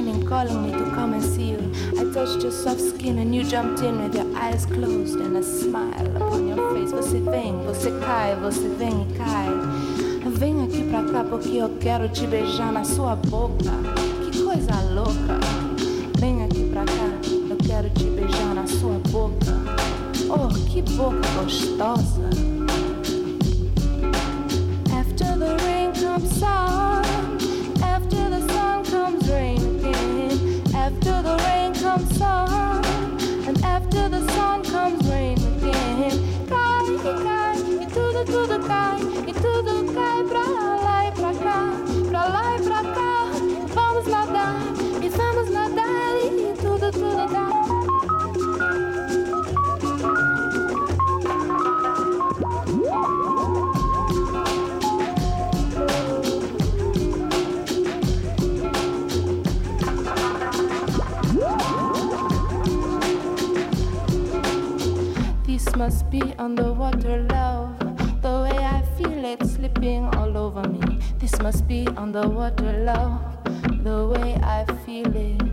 shining, calling me to come and see you. I touched your soft skin and you jumped in with your eyes closed and a smile upon your face. Você vem, você cai, você vem e cai. Vem aqui pra cá porque eu quero te beijar na sua boca. Que coisa louca. Tudo, tudo cai. E tudo cai pra lá e pra cá. Pra lá e pra cá. Vamos nadar, e vamos nadar. E tudo, tudo must be underwater love. It slipping all over me. This must be underwater love. The way I feel it.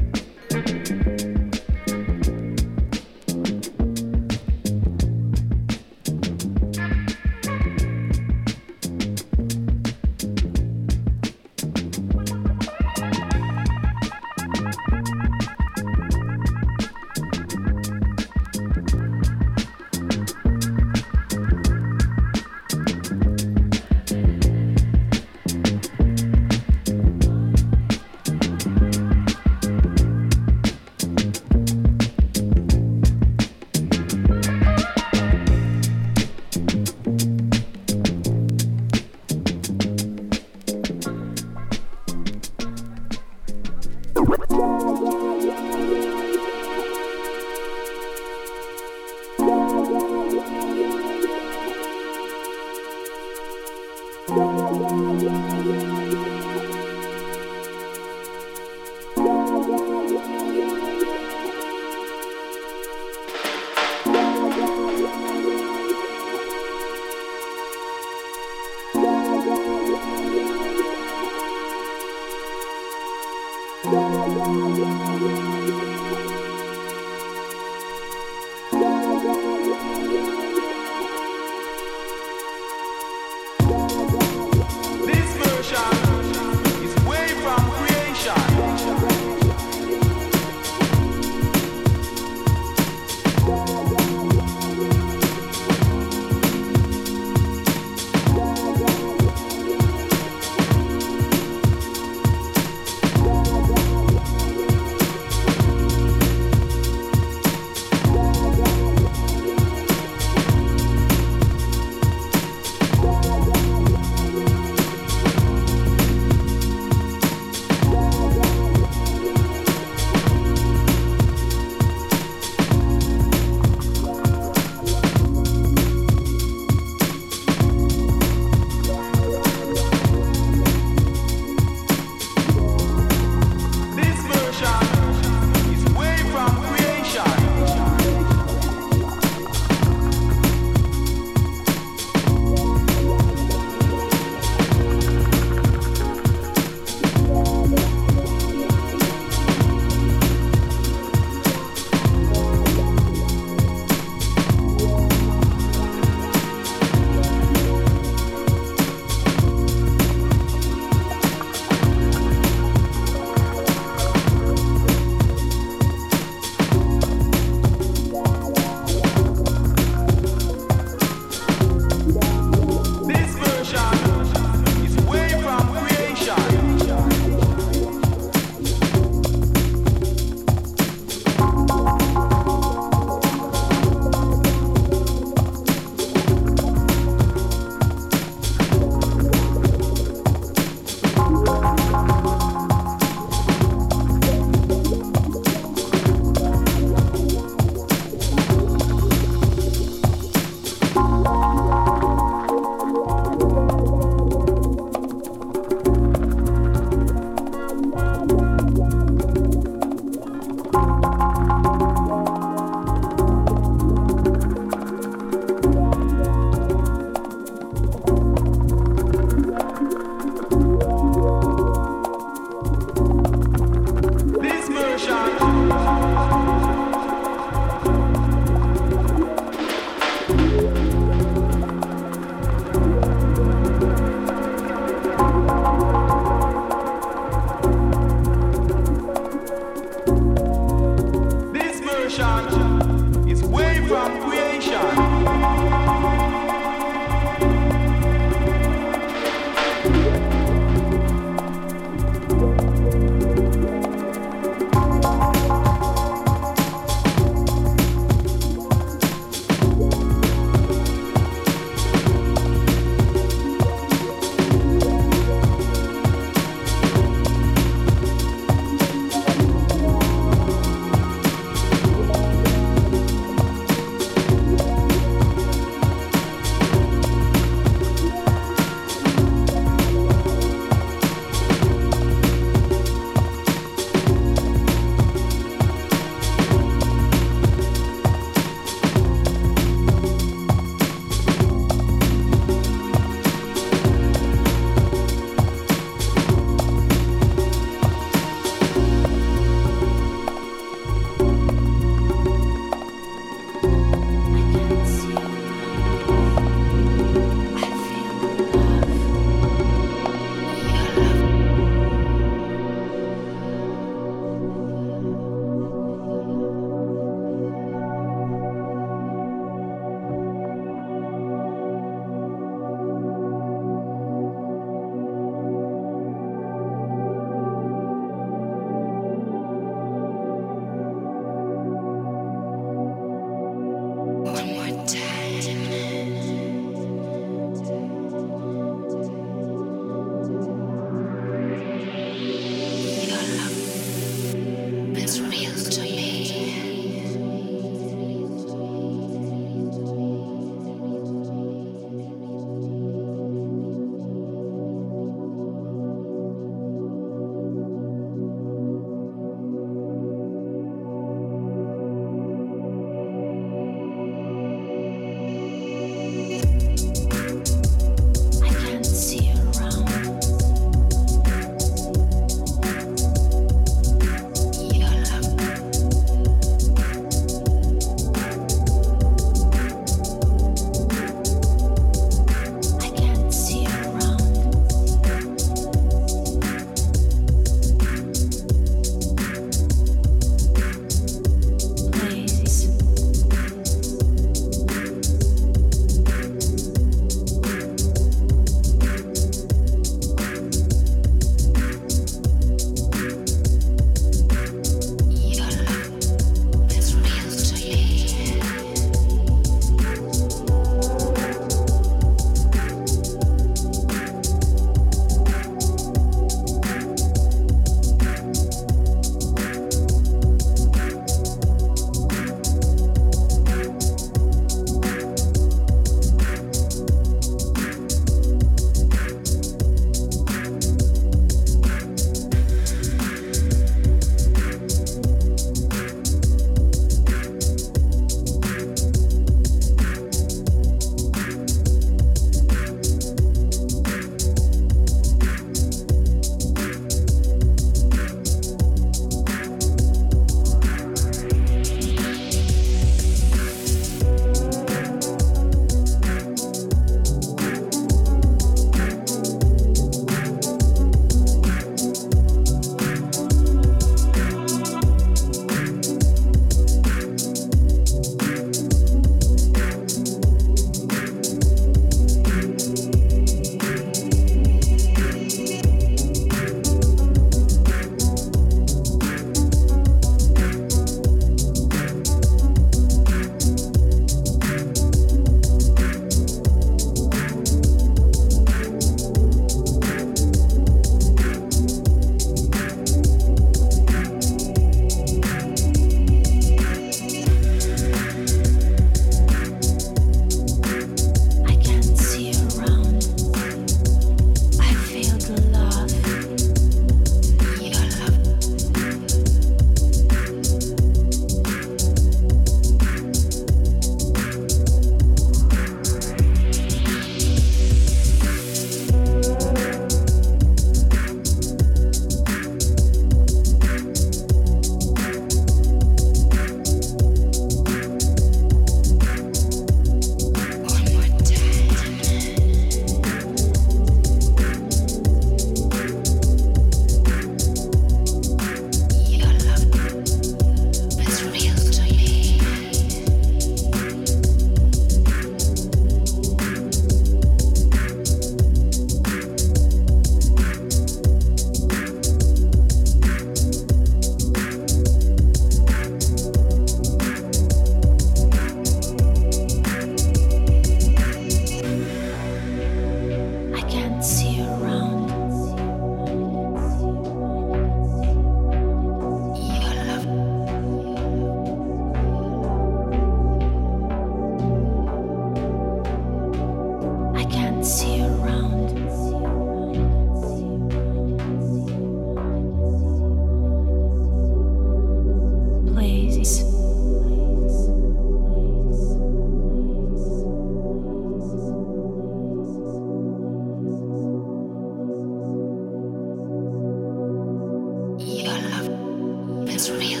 real.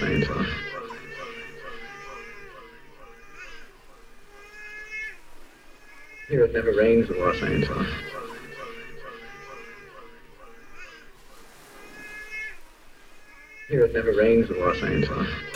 Los Angeles. Here it never rains in Los Angeles. Here it never rains in Los Angeles.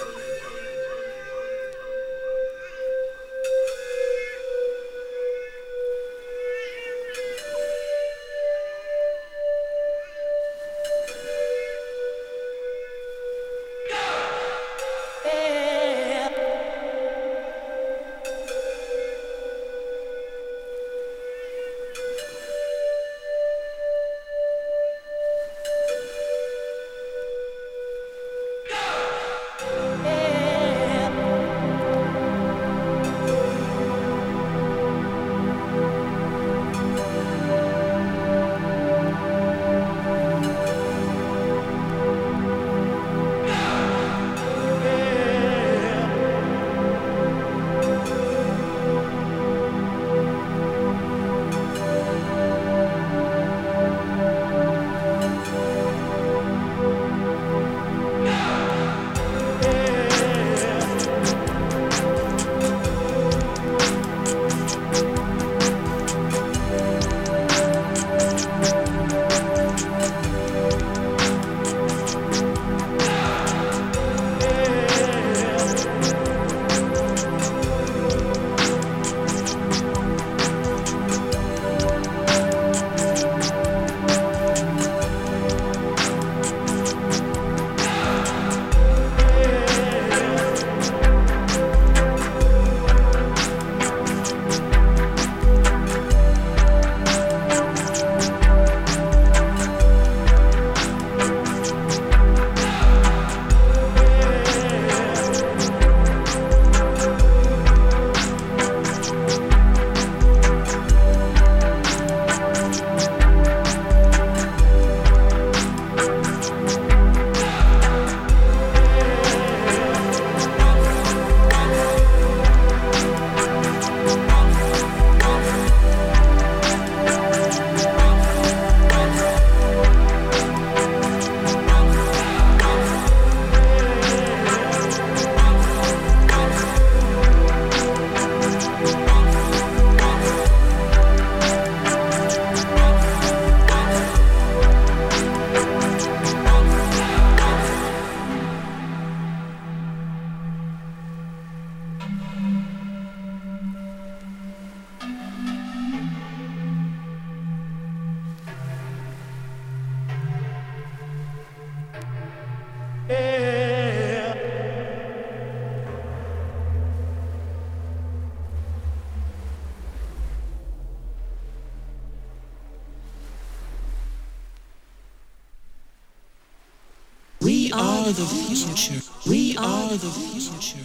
Are the future. We are the future.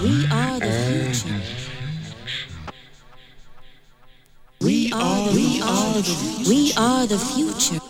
We are the future. We are we are the we are the future.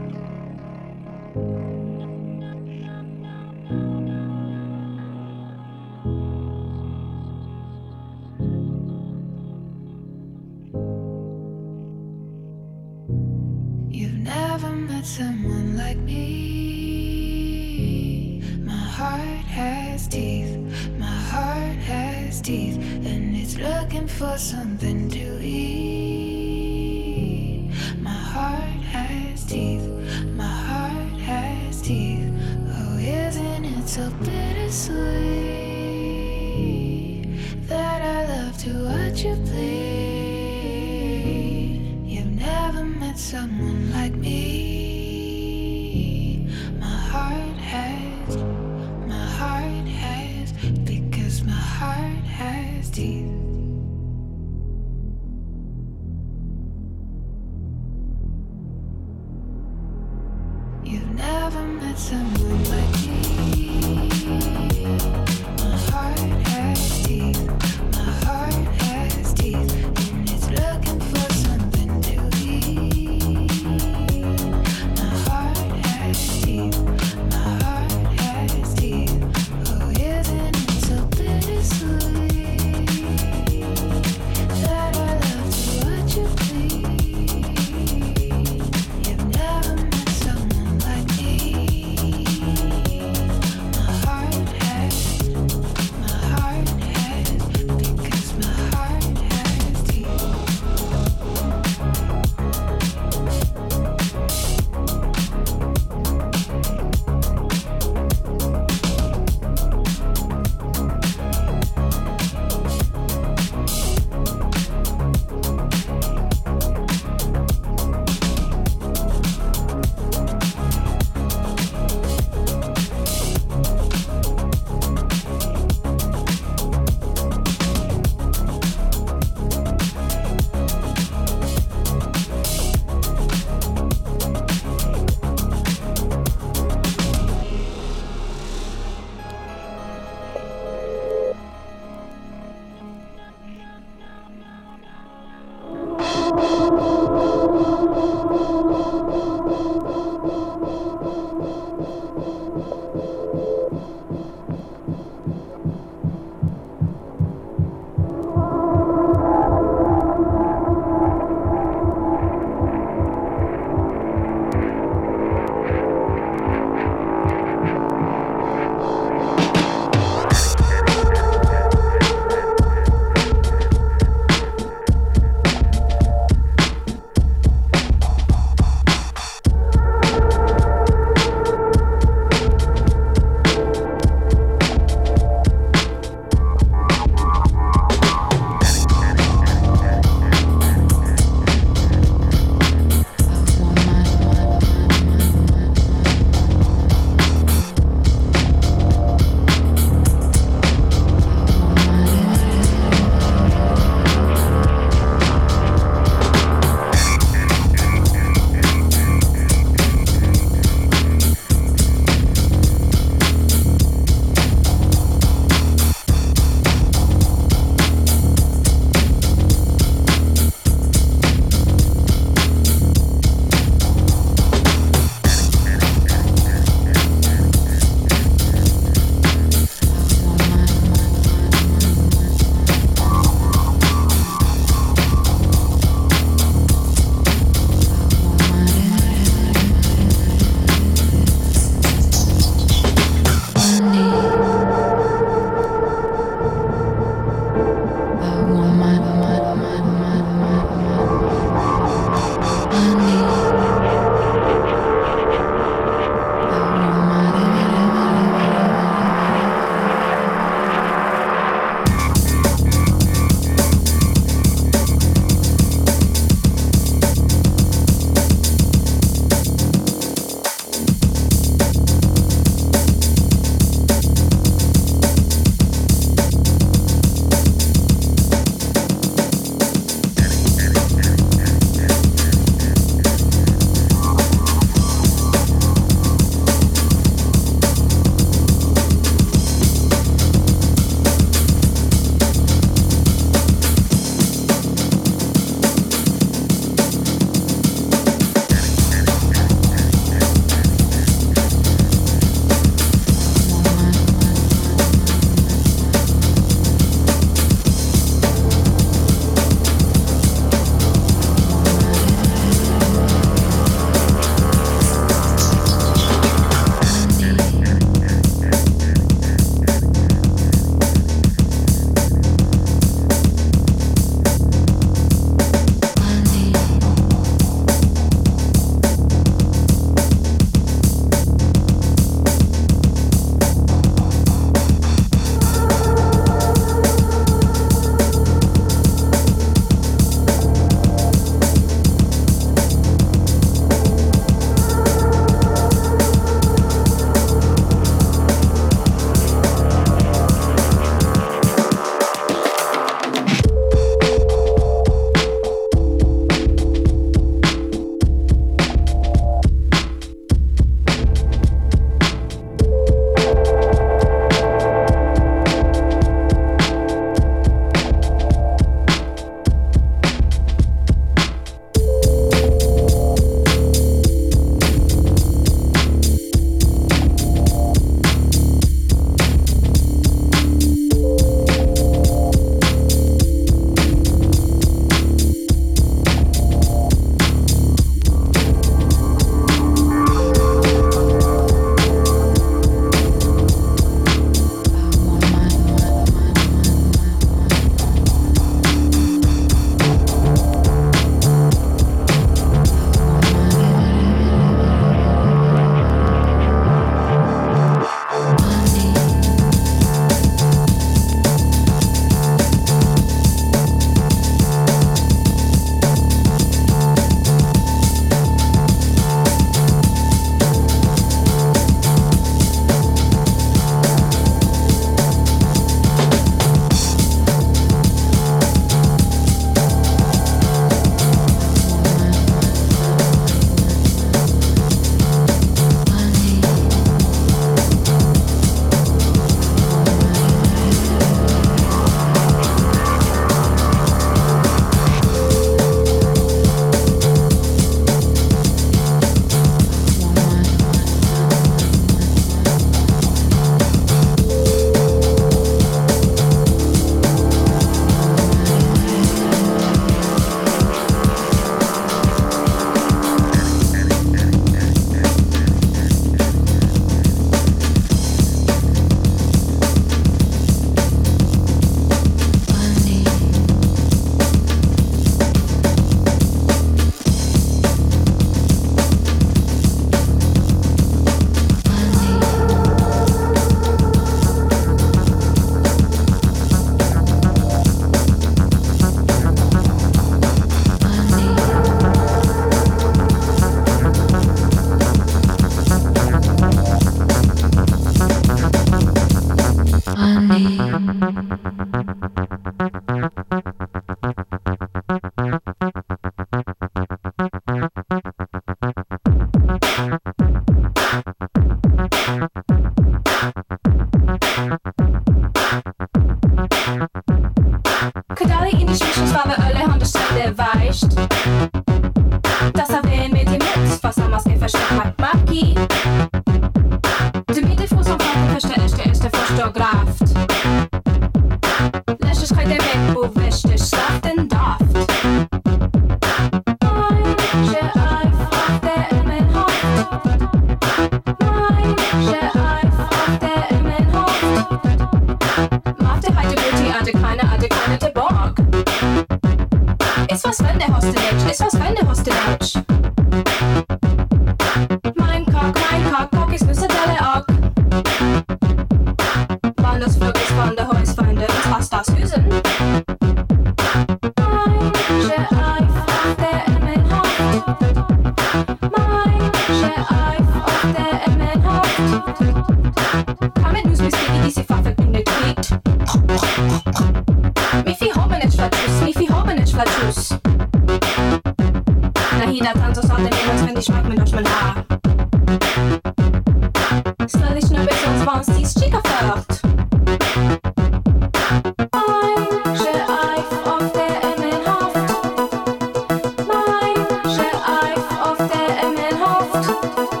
Thank you.